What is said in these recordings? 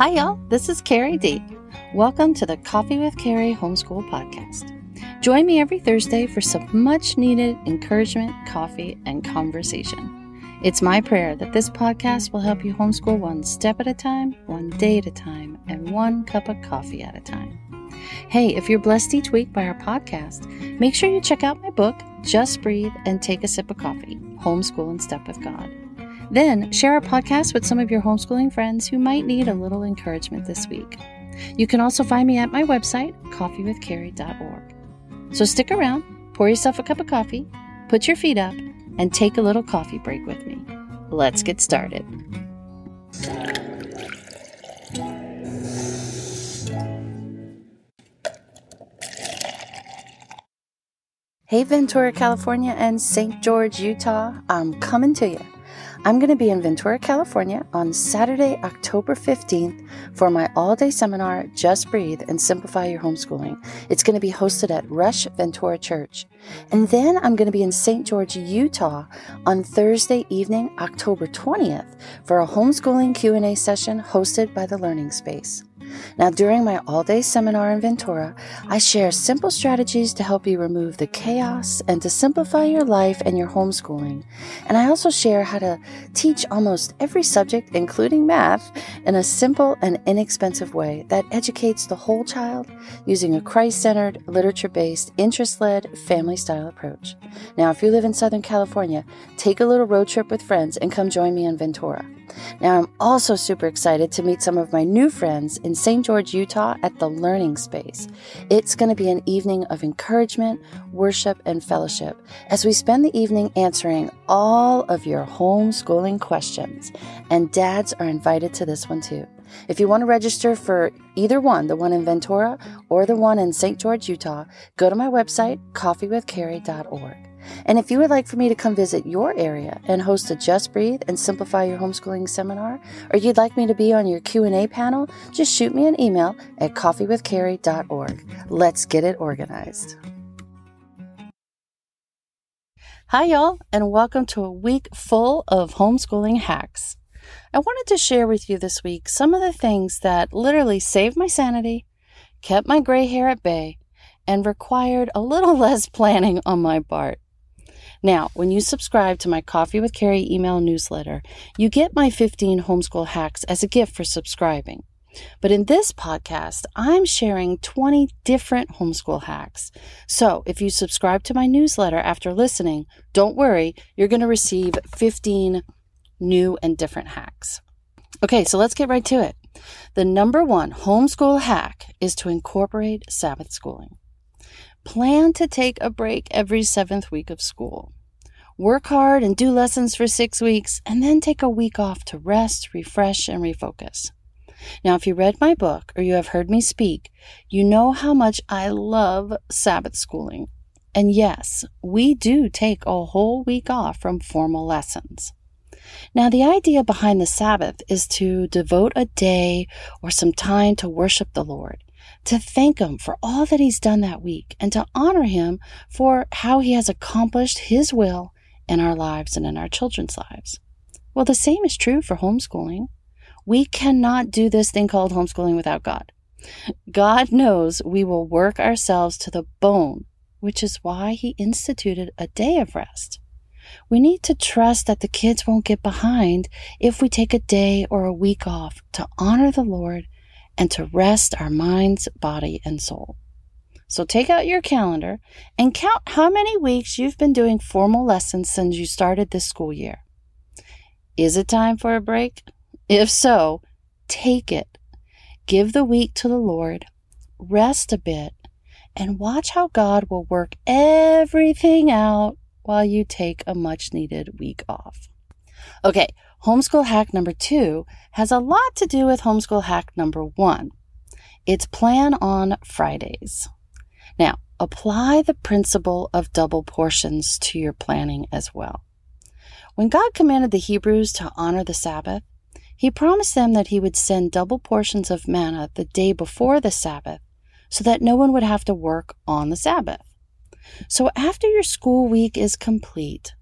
Hi, y'all. This is Carrie D. Welcome to the Coffee with Carrie Homeschool Podcast. Join me every Thursday for some much needed encouragement, coffee, and conversation. It's my prayer that this podcast will help you homeschool one step at a time, one day at a time, and one cup of coffee at a time. Hey, if you're blessed each week by our podcast, make sure you check out my book, Just Breathe and Take a Sip of Coffee Homeschool and Step with God. Then share our podcast with some of your homeschooling friends who might need a little encouragement this week. You can also find me at my website, coffeewithcarrie.org. So stick around, pour yourself a cup of coffee, put your feet up, and take a little coffee break with me. Let's get started. Hey, Ventura, California, and St. George, Utah, I'm coming to you. I'm going to be in Ventura, California on Saturday, October 15th for my all day seminar, Just Breathe and Simplify Your Homeschooling. It's going to be hosted at Rush Ventura Church. And then I'm going to be in St. George, Utah on Thursday evening, October 20th for a homeschooling Q&A session hosted by the Learning Space. Now, during my all day seminar in Ventura, I share simple strategies to help you remove the chaos and to simplify your life and your homeschooling. And I also share how to teach almost every subject, including math, in a simple and inexpensive way that educates the whole child using a Christ centered, literature based, interest led, family style approach. Now, if you live in Southern California, take a little road trip with friends and come join me in Ventura. Now, I'm also super excited to meet some of my new friends in St. George, Utah at the Learning Space. It's going to be an evening of encouragement, worship, and fellowship as we spend the evening answering all of your homeschooling questions. And dads are invited to this one too. If you want to register for either one, the one in Ventura or the one in St. George, Utah, go to my website, coffeewithcarrie.org. And if you would like for me to come visit your area and host a Just Breathe and Simplify Your Homeschooling seminar, or you'd like me to be on your Q&A panel, just shoot me an email at coffeewithcarrie.org. Let's get it organized. Hi, y'all, and welcome to a week full of homeschooling hacks. I wanted to share with you this week some of the things that literally saved my sanity, kept my gray hair at bay, and required a little less planning on my part. Now, when you subscribe to my Coffee with Carrie email newsletter, you get my 15 homeschool hacks as a gift for subscribing. But in this podcast, I'm sharing 20 different homeschool hacks. So if you subscribe to my newsletter after listening, don't worry, you're going to receive 15 new and different hacks. Okay, so let's get right to it. The number one homeschool hack is to incorporate Sabbath schooling. Plan to take a break every seventh week of school. Work hard and do lessons for six weeks, and then take a week off to rest, refresh, and refocus. Now, if you read my book or you have heard me speak, you know how much I love Sabbath schooling. And yes, we do take a whole week off from formal lessons. Now, the idea behind the Sabbath is to devote a day or some time to worship the Lord to thank Him for all that He's done that week and to honor Him for how He has accomplished His will in our lives and in our children's lives. Well, the same is true for homeschooling. We cannot do this thing called homeschooling without God. God knows we will work ourselves to the bone, which is why He instituted a day of rest. We need to trust that the kids won't get behind if we take a day or a week off to honor the Lord and to rest our minds, body, and soul. So take out your calendar and count how many weeks you've been doing formal lessons since you started this school year. Is it time for a break? If so, take it. Give the week to the Lord, rest a bit, and watch how God will work everything out while you take a much needed week off. Okay, Homeschool hack number two has a lot to do with homeschool hack number one. It's plan on Fridays. Now, apply the principle of double portions to your planning as well. When God commanded the Hebrews to honor the Sabbath, he promised them that he would send double portions of manna the day before the Sabbath so that no one would have to work on the Sabbath. So after your school week is complete,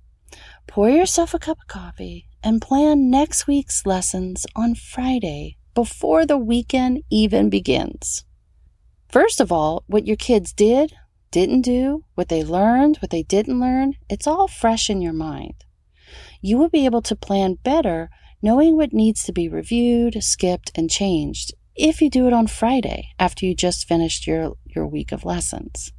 pour yourself a cup of coffee and plan next week's lessons on Friday before the weekend even begins. First of all, what your kids did, didn't do, what they learned, what they didn't learn, it's all fresh in your mind. You will be able to plan better knowing what needs to be reviewed, skipped, and changed if you do it on Friday after you just finished your, your week of lessons.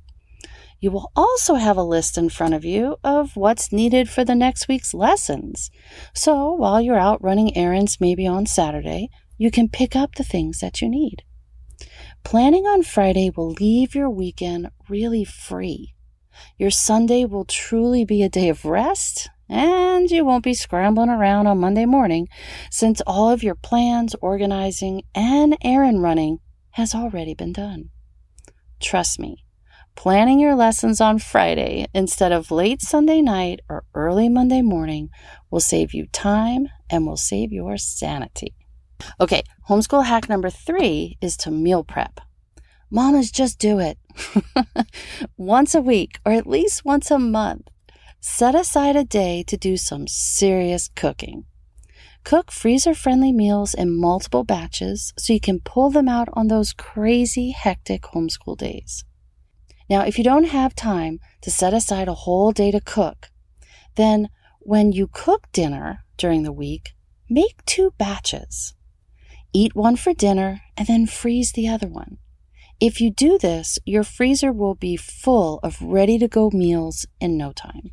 You will also have a list in front of you of what's needed for the next week's lessons. So while you're out running errands, maybe on Saturday, you can pick up the things that you need. Planning on Friday will leave your weekend really free. Your Sunday will truly be a day of rest and you won't be scrambling around on Monday morning since all of your plans, organizing, and errand running has already been done. Trust me, planning your lessons on Friday instead of late Sunday night or early Monday morning will save you time and will save your sanity. Okay, homeschool hack number three is to meal prep. Mamas, just do it. once a week or at least once a month. Set aside a day to do some serious cooking. Cook freezer friendly meals in multiple batches so you can pull them out on those crazy, hectic homeschool days. Now, if you don't have time to set aside a whole day to cook, then when you cook dinner during the week, make two batches. Eat one for dinner and then freeze the other one. If you do this, your freezer will be full of ready to go meals in no time.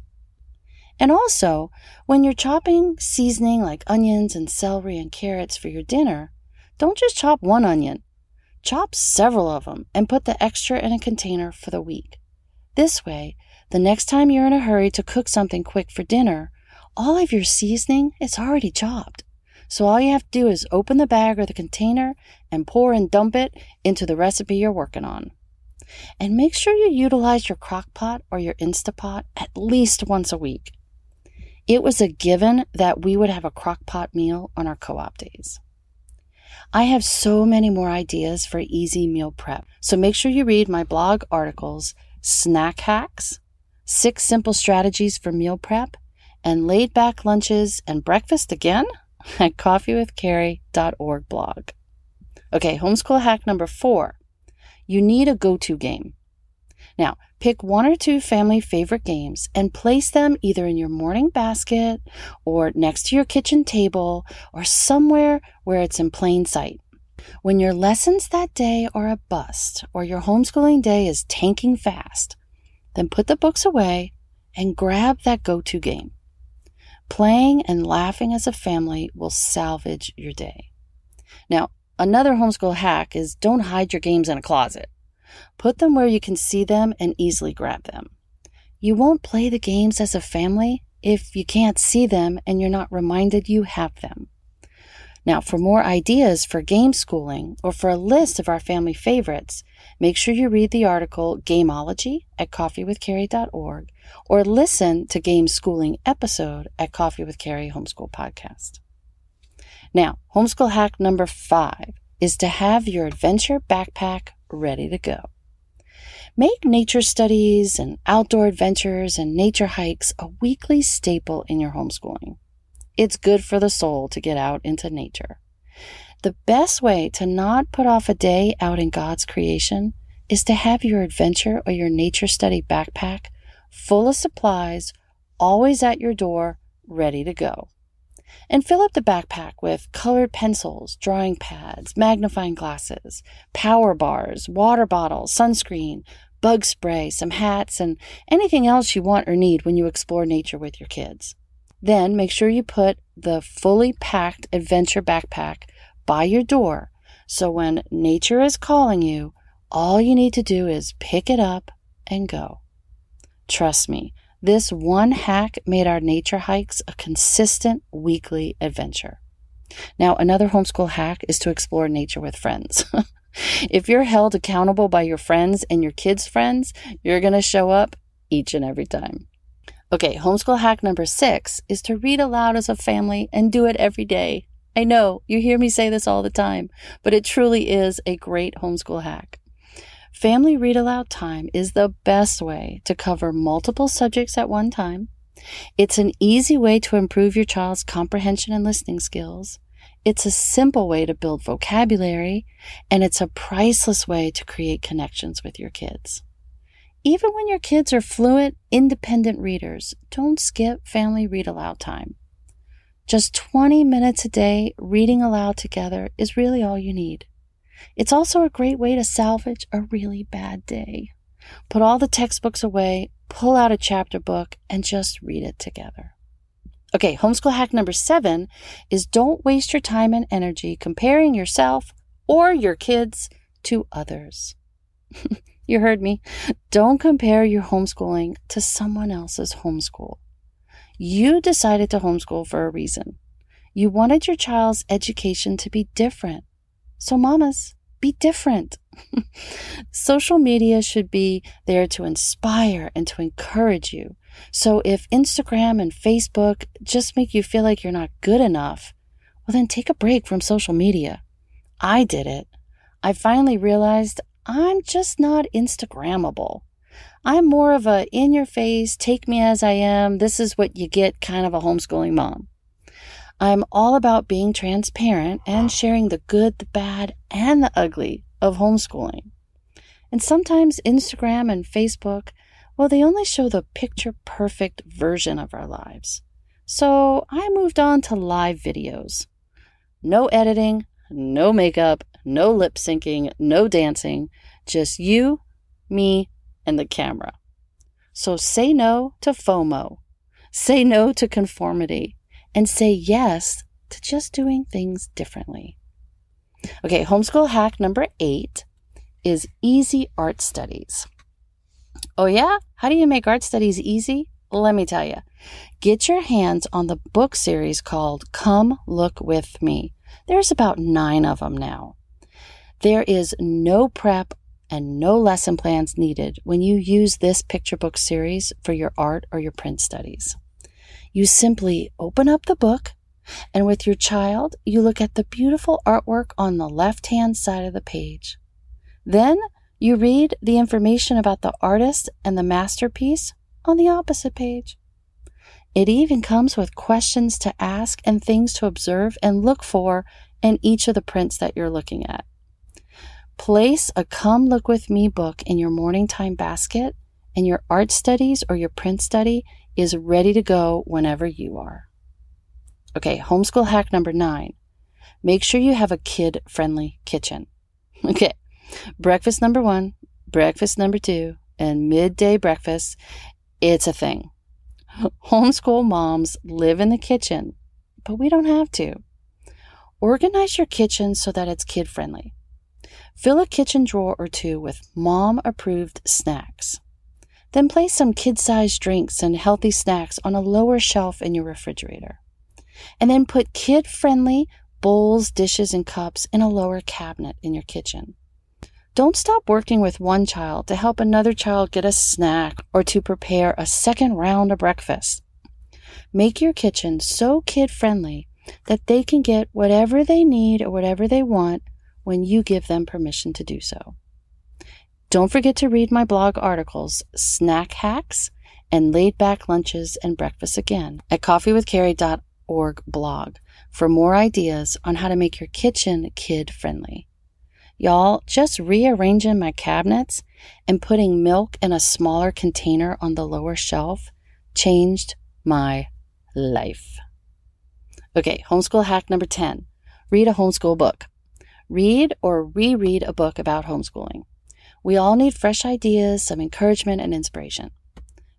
And also, when you're chopping seasoning like onions and celery and carrots for your dinner, don't just chop one onion. Chop several of them and put the extra in a container for the week. This way, the next time you're in a hurry to cook something quick for dinner, all of your seasoning is already chopped. So all you have to do is open the bag or the container and pour and dump it into the recipe you're working on. And make sure you utilize your crock pot or your Instapot at least once a week. It was a given that we would have a crock pot meal on our co op days. I have so many more ideas for easy meal prep, so make sure you read my blog articles, Snack Hacks, Six Simple Strategies for Meal Prep, and Laid Back Lunches and Breakfast Again at coffeewithcarrie.org blog. Okay, homeschool hack number four. You need a go to game. Now, pick one or two family favorite games and place them either in your morning basket or next to your kitchen table or somewhere where it's in plain sight. When your lessons that day are a bust or your homeschooling day is tanking fast, then put the books away and grab that go to game. Playing and laughing as a family will salvage your day. Now, another homeschool hack is don't hide your games in a closet. Put them where you can see them and easily grab them. You won't play the games as a family if you can't see them and you're not reminded you have them. Now, for more ideas for game schooling or for a list of our family favorites, make sure you read the article Gameology at coffeewithcarrie.org or listen to Game Schooling episode at Coffee with Carrie Homeschool Podcast. Now, homeschool hack number five is to have your adventure backpack ready to go. Make nature studies and outdoor adventures and nature hikes a weekly staple in your homeschooling. It's good for the soul to get out into nature. The best way to not put off a day out in God's creation is to have your adventure or your nature study backpack full of supplies, always at your door, ready to go and fill up the backpack with colored pencils, drawing pads, magnifying glasses, power bars, water bottles, sunscreen, bug spray, some hats, and anything else you want or need when you explore nature with your kids. Then make sure you put the fully packed adventure backpack by your door so when nature is calling you, all you need to do is pick it up and go. Trust me, this one hack made our nature hikes a consistent weekly adventure. Now, another homeschool hack is to explore nature with friends. if you're held accountable by your friends and your kids' friends, you're going to show up each and every time. Okay, homeschool hack number six is to read aloud as a family and do it every day. I know you hear me say this all the time, but it truly is a great homeschool hack. Family read aloud time is the best way to cover multiple subjects at one time. It's an easy way to improve your child's comprehension and listening skills. It's a simple way to build vocabulary, and it's a priceless way to create connections with your kids. Even when your kids are fluent, independent readers, don't skip family read aloud time. Just 20 minutes a day reading aloud together is really all you need. It's also a great way to salvage a really bad day. Put all the textbooks away, pull out a chapter book, and just read it together. Okay, homeschool hack number seven is don't waste your time and energy comparing yourself or your kids to others. you heard me. Don't compare your homeschooling to someone else's homeschool. You decided to homeschool for a reason. You wanted your child's education to be different. So, mamas, be different. Social media should be there to inspire and to encourage you. So if Instagram and Facebook just make you feel like you're not good enough, well, then take a break from social media. I did it. I finally realized I'm just not Instagrammable. I'm more of a in your face, take me as I am, this is what you get kind of a homeschooling mom. I'm all about being transparent and sharing the good, the bad, and the ugly of homeschooling. And sometimes Instagram and Facebook, well, they only show the picture perfect version of our lives. So I moved on to live videos. No editing, no makeup, no lip syncing, no dancing, just you, me, and the camera. So say no to FOMO. Say no to conformity and say yes to just doing things differently. Okay, homeschool hack number eight is easy art studies. Oh, yeah? How do you make art studies easy? Let me tell you. Get your hands on the book series called Come Look With Me. There's about nine of them now. There is no prep and no lesson plans needed when you use this picture book series for your art or your print studies. You simply open up the book, and with your child, you look at the beautiful artwork on the left hand side of the page. Then you read the information about the artist and the masterpiece on the opposite page. It even comes with questions to ask and things to observe and look for in each of the prints that you're looking at. Place a Come Look With Me book in your morning time basket, and your art studies or your print study is ready to go whenever you are. Okay, homeschool hack number nine. Make sure you have a kid friendly kitchen. Okay, breakfast number one, breakfast number two, and midday breakfast. It's a thing. Homeschool moms live in the kitchen, but we don't have to. Organize your kitchen so that it's kid friendly. Fill a kitchen drawer or two with mom approved snacks. Then place some kid sized drinks and healthy snacks on a lower shelf in your refrigerator. And then put kid friendly bowls, dishes, and cups in a lower cabinet in your kitchen. Don't stop working with one child to help another child get a snack or to prepare a second round of breakfast. Make your kitchen so kid friendly that they can get whatever they need or whatever they want when you give them permission to do so. Don't forget to read my blog articles, Snack Hacks, and Laid Back Lunches and Breakfast Again at coffeewithcarrie.org blog for more ideas on how to make your kitchen kid friendly. Y'all, just rearranging my cabinets and putting milk in a smaller container on the lower shelf changed my life. Okay, homeschool hack number 10 read a homeschool book. Read or reread a book about homeschooling. We all need fresh ideas, some encouragement, and inspiration.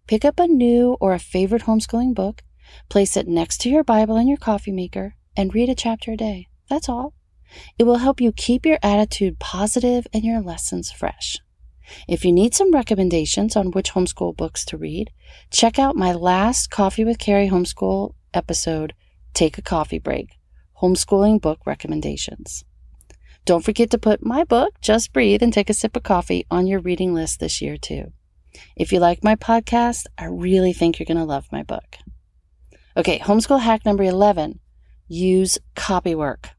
Pick up a new or a favorite homeschooling book, place it next to your Bible and your coffee maker, and read a chapter a day. That's all. It will help you keep your attitude positive and your lessons fresh. If you need some recommendations on which homeschool books to read, check out my last Coffee with Carrie homeschool episode, Take a Coffee Break Homeschooling Book Recommendations. Don't forget to put my book, Just Breathe and Take a Sip of Coffee, on your reading list this year, too. If you like my podcast, I really think you're going to love my book. Okay, homeschool hack number 11 use copywork.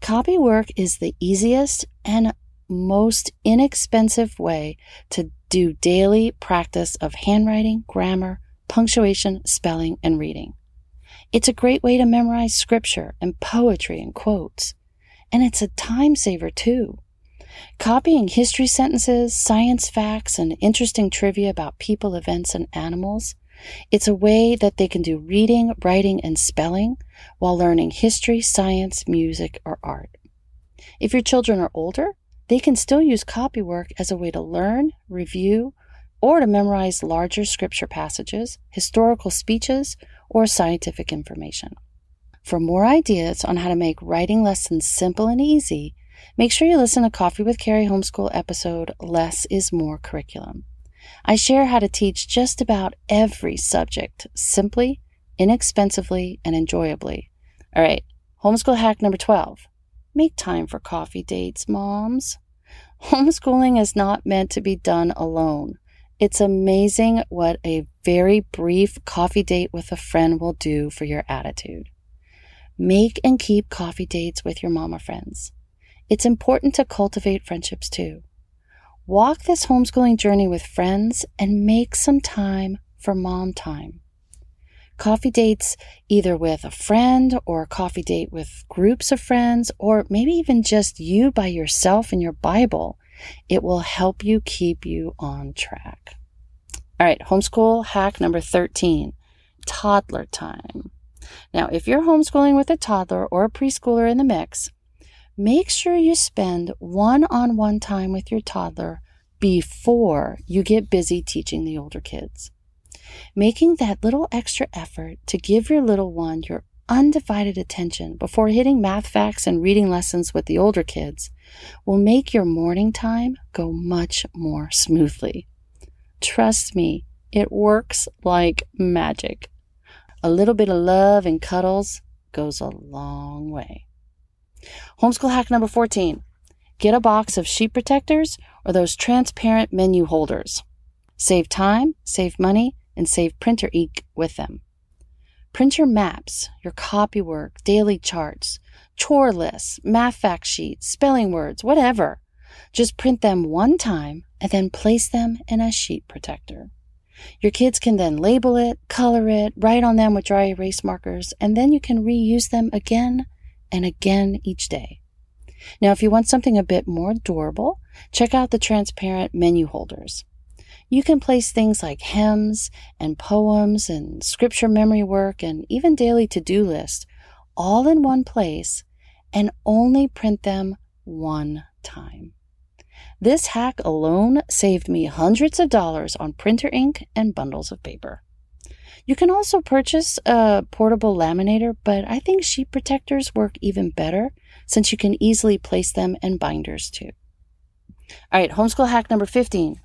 Copywork is the easiest and most inexpensive way to do daily practice of handwriting, grammar, punctuation, spelling, and reading. It's a great way to memorize scripture and poetry and quotes. And it's a time saver too. Copying history sentences, science facts, and interesting trivia about people, events, and animals. It's a way that they can do reading, writing, and spelling while learning history, science, music, or art. If your children are older, they can still use copywork as a way to learn, review, or to memorize larger scripture passages, historical speeches, or scientific information. For more ideas on how to make writing lessons simple and easy, make sure you listen to Coffee with Carrie Homeschool episode Less is More Curriculum. I share how to teach just about every subject simply, inexpensively, and enjoyably. All right, homeschool hack number 12 make time for coffee dates, moms. Homeschooling is not meant to be done alone. It's amazing what a very brief coffee date with a friend will do for your attitude. Make and keep coffee dates with your mama friends. It's important to cultivate friendships too. Walk this homeschooling journey with friends and make some time for mom time. Coffee dates either with a friend or a coffee date with groups of friends or maybe even just you by yourself and your Bible it will help you keep you on track. All right, homeschool hack number 13 toddler time. Now, if you're homeschooling with a toddler or a preschooler in the mix, make sure you spend one on one time with your toddler before you get busy teaching the older kids. Making that little extra effort to give your little one your undivided attention before hitting math facts and reading lessons with the older kids will make your morning time go much more smoothly. Trust me, it works like magic. A little bit of love and cuddles goes a long way. Homeschool hack number 14 get a box of sheet protectors or those transparent menu holders. Save time, save money, and save printer ink with them. Print your maps, your copywork, daily charts, chore lists, math fact sheets, spelling words, whatever. Just print them one time and then place them in a sheet protector. Your kids can then label it, color it, write on them with dry erase markers, and then you can reuse them again and again each day. Now, if you want something a bit more durable, check out the transparent menu holders. You can place things like hymns and poems and scripture memory work and even daily to do lists all in one place and only print them one time. This hack alone saved me hundreds of dollars on printer ink and bundles of paper. You can also purchase a portable laminator, but I think sheet protectors work even better since you can easily place them in binders too. All right, homeschool hack number 15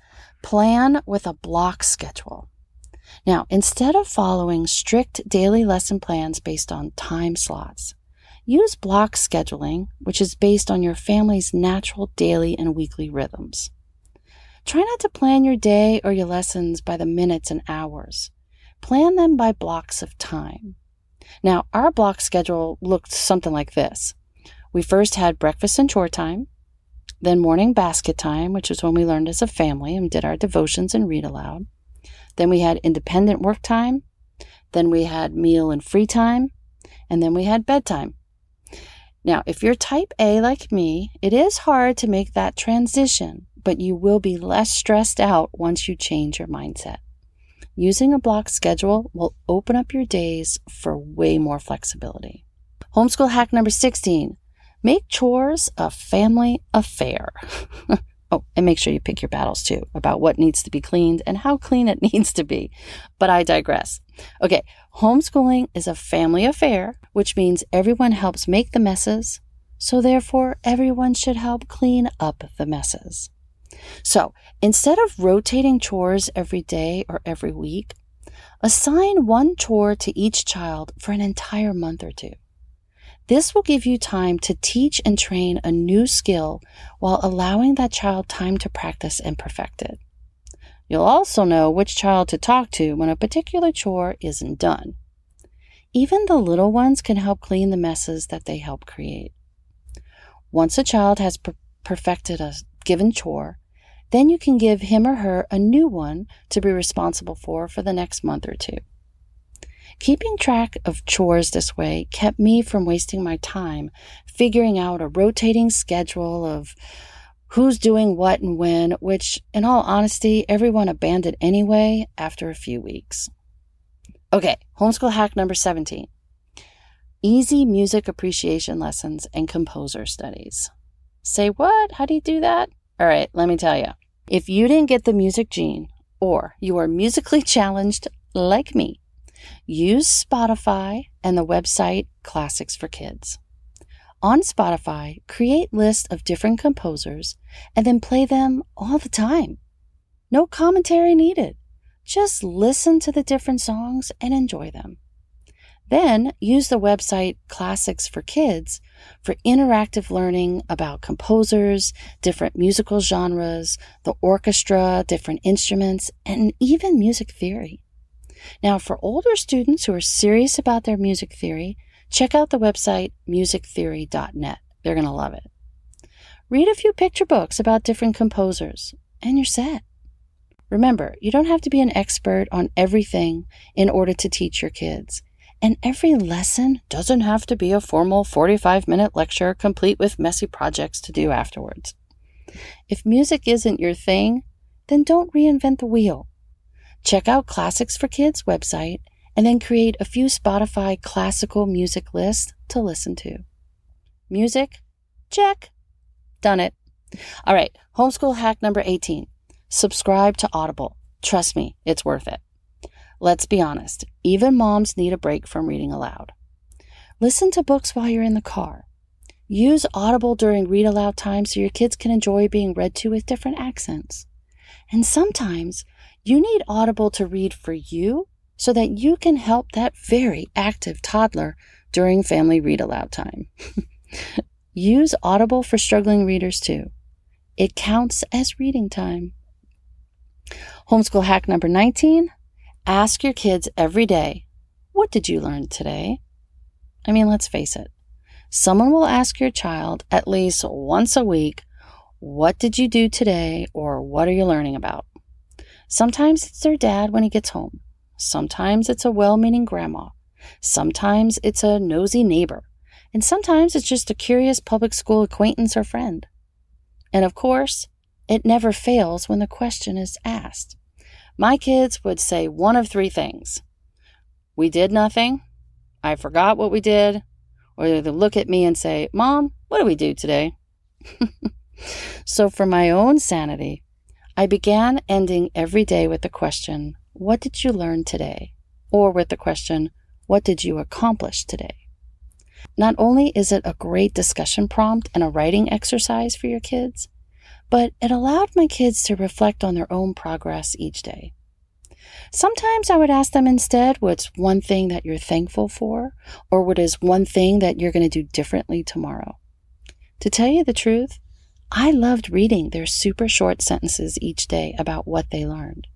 Plan with a block schedule. Now, instead of following strict daily lesson plans based on time slots, use block scheduling, which is based on your family's natural daily and weekly rhythms. Try not to plan your day or your lessons by the minutes and hours. Plan them by blocks of time. Now, our block schedule looked something like this. We first had breakfast and chore time, then morning basket time, which was when we learned as a family and did our devotions and read aloud. Then we had independent work time. Then we had meal and free time. And then we had bedtime. Now, if you're type A like me, it is hard to make that transition, but you will be less stressed out once you change your mindset. Using a block schedule will open up your days for way more flexibility. Homeschool hack number 16 Make chores a family affair. oh, and make sure you pick your battles too about what needs to be cleaned and how clean it needs to be. But I digress. Okay, homeschooling is a family affair, which means everyone helps make the messes. So therefore, everyone should help clean up the messes. So instead of rotating chores every day or every week, assign one chore to each child for an entire month or two. This will give you time to teach and train a new skill while allowing that child time to practice and perfect it. You'll also know which child to talk to when a particular chore isn't done. Even the little ones can help clean the messes that they help create. Once a child has per- perfected a given chore, then you can give him or her a new one to be responsible for for the next month or two. Keeping track of chores this way kept me from wasting my time figuring out a rotating schedule of who's doing what and when, which, in all honesty, everyone abandoned anyway after a few weeks. Okay, homeschool hack number 17 easy music appreciation lessons and composer studies. Say what? How do you do that? All right, let me tell you. If you didn't get the music gene, or you are musically challenged like me, use Spotify and the website Classics for Kids. On Spotify, create lists of different composers and then play them all the time. No commentary needed. Just listen to the different songs and enjoy them. Then use the website Classics for Kids for interactive learning about composers, different musical genres, the orchestra, different instruments, and even music theory. Now, for older students who are serious about their music theory, check out the website musictheory.net. They're going to love it. Read a few picture books about different composers, and you're set. Remember, you don't have to be an expert on everything in order to teach your kids. And every lesson doesn't have to be a formal 45 minute lecture complete with messy projects to do afterwards. If music isn't your thing, then don't reinvent the wheel. Check out Classics for Kids website and then create a few Spotify classical music lists to listen to. Music? Check. Done it. All right, homeschool hack number 18 subscribe to Audible. Trust me, it's worth it. Let's be honest, even moms need a break from reading aloud. Listen to books while you're in the car. Use Audible during read aloud time so your kids can enjoy being read to with different accents. And sometimes you need Audible to read for you so that you can help that very active toddler during family read aloud time. Use Audible for struggling readers too. It counts as reading time. Homeschool hack number 19 ask your kids every day, What did you learn today? I mean, let's face it. Someone will ask your child at least once a week, What did you do today? or What are you learning about? Sometimes it's their dad when he gets home. Sometimes it's a well meaning grandma. Sometimes it's a nosy neighbor. And sometimes it's just a curious public school acquaintance or friend. And of course, it never fails when the question is asked. My kids would say one of three things We did nothing, I forgot what we did, or they look at me and say, Mom, what do we do today? so, for my own sanity, I began ending every day with the question, what did you learn today? Or with the question, What did you accomplish today? Not only is it a great discussion prompt and a writing exercise for your kids, but it allowed my kids to reflect on their own progress each day. Sometimes I would ask them instead what's one thing that you're thankful for, or what is one thing that you're going to do differently tomorrow. To tell you the truth, I loved reading their super short sentences each day about what they learned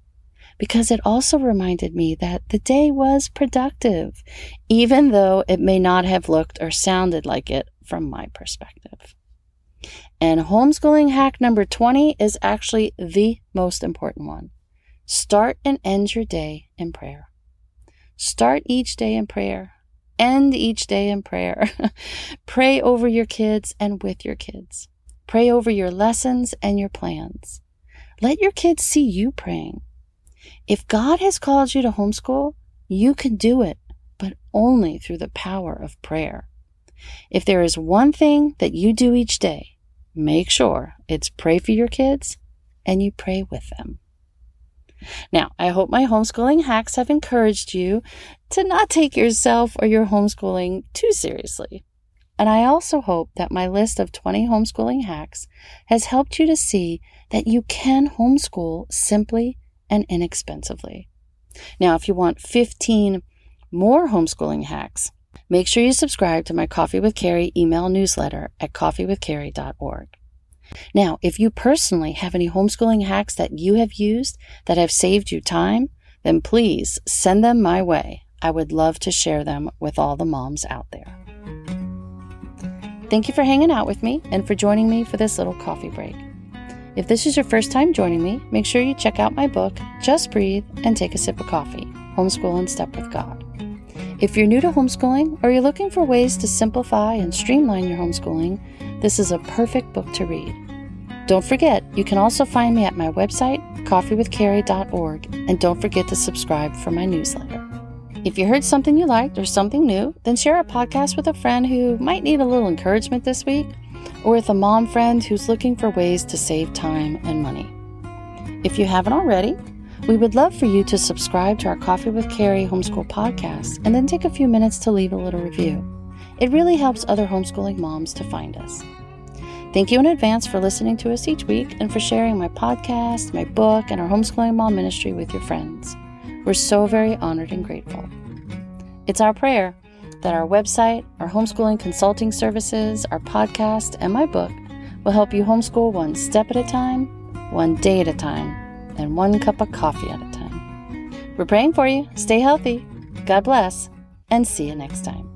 because it also reminded me that the day was productive, even though it may not have looked or sounded like it from my perspective. And homeschooling hack number 20 is actually the most important one. Start and end your day in prayer. Start each day in prayer. End each day in prayer. Pray over your kids and with your kids. Pray over your lessons and your plans. Let your kids see you praying. If God has called you to homeschool, you can do it, but only through the power of prayer. If there is one thing that you do each day, make sure it's pray for your kids and you pray with them. Now, I hope my homeschooling hacks have encouraged you to not take yourself or your homeschooling too seriously. And I also hope that my list of 20 homeschooling hacks has helped you to see that you can homeschool simply and inexpensively. Now, if you want 15 more homeschooling hacks, make sure you subscribe to my Coffee with Carrie email newsletter at coffeewithcarrie.org. Now, if you personally have any homeschooling hacks that you have used that have saved you time, then please send them my way. I would love to share them with all the moms out there. Thank you for hanging out with me and for joining me for this little coffee break. If this is your first time joining me, make sure you check out my book, Just Breathe and Take a Sip of Coffee Homeschool in Step with God. If you're new to homeschooling or you're looking for ways to simplify and streamline your homeschooling, this is a perfect book to read. Don't forget, you can also find me at my website, coffeewithcarrie.org, and don't forget to subscribe for my newsletter. If you heard something you liked or something new, then share a podcast with a friend who might need a little encouragement this week, or with a mom friend who's looking for ways to save time and money. If you haven't already, we would love for you to subscribe to our Coffee with Carrie homeschool podcast and then take a few minutes to leave a little review. It really helps other homeschooling moms to find us. Thank you in advance for listening to us each week and for sharing my podcast, my book, and our homeschooling mom ministry with your friends. We're so very honored and grateful. It's our prayer that our website, our homeschooling consulting services, our podcast, and my book will help you homeschool one step at a time, one day at a time, and one cup of coffee at a time. We're praying for you. Stay healthy. God bless, and see you next time.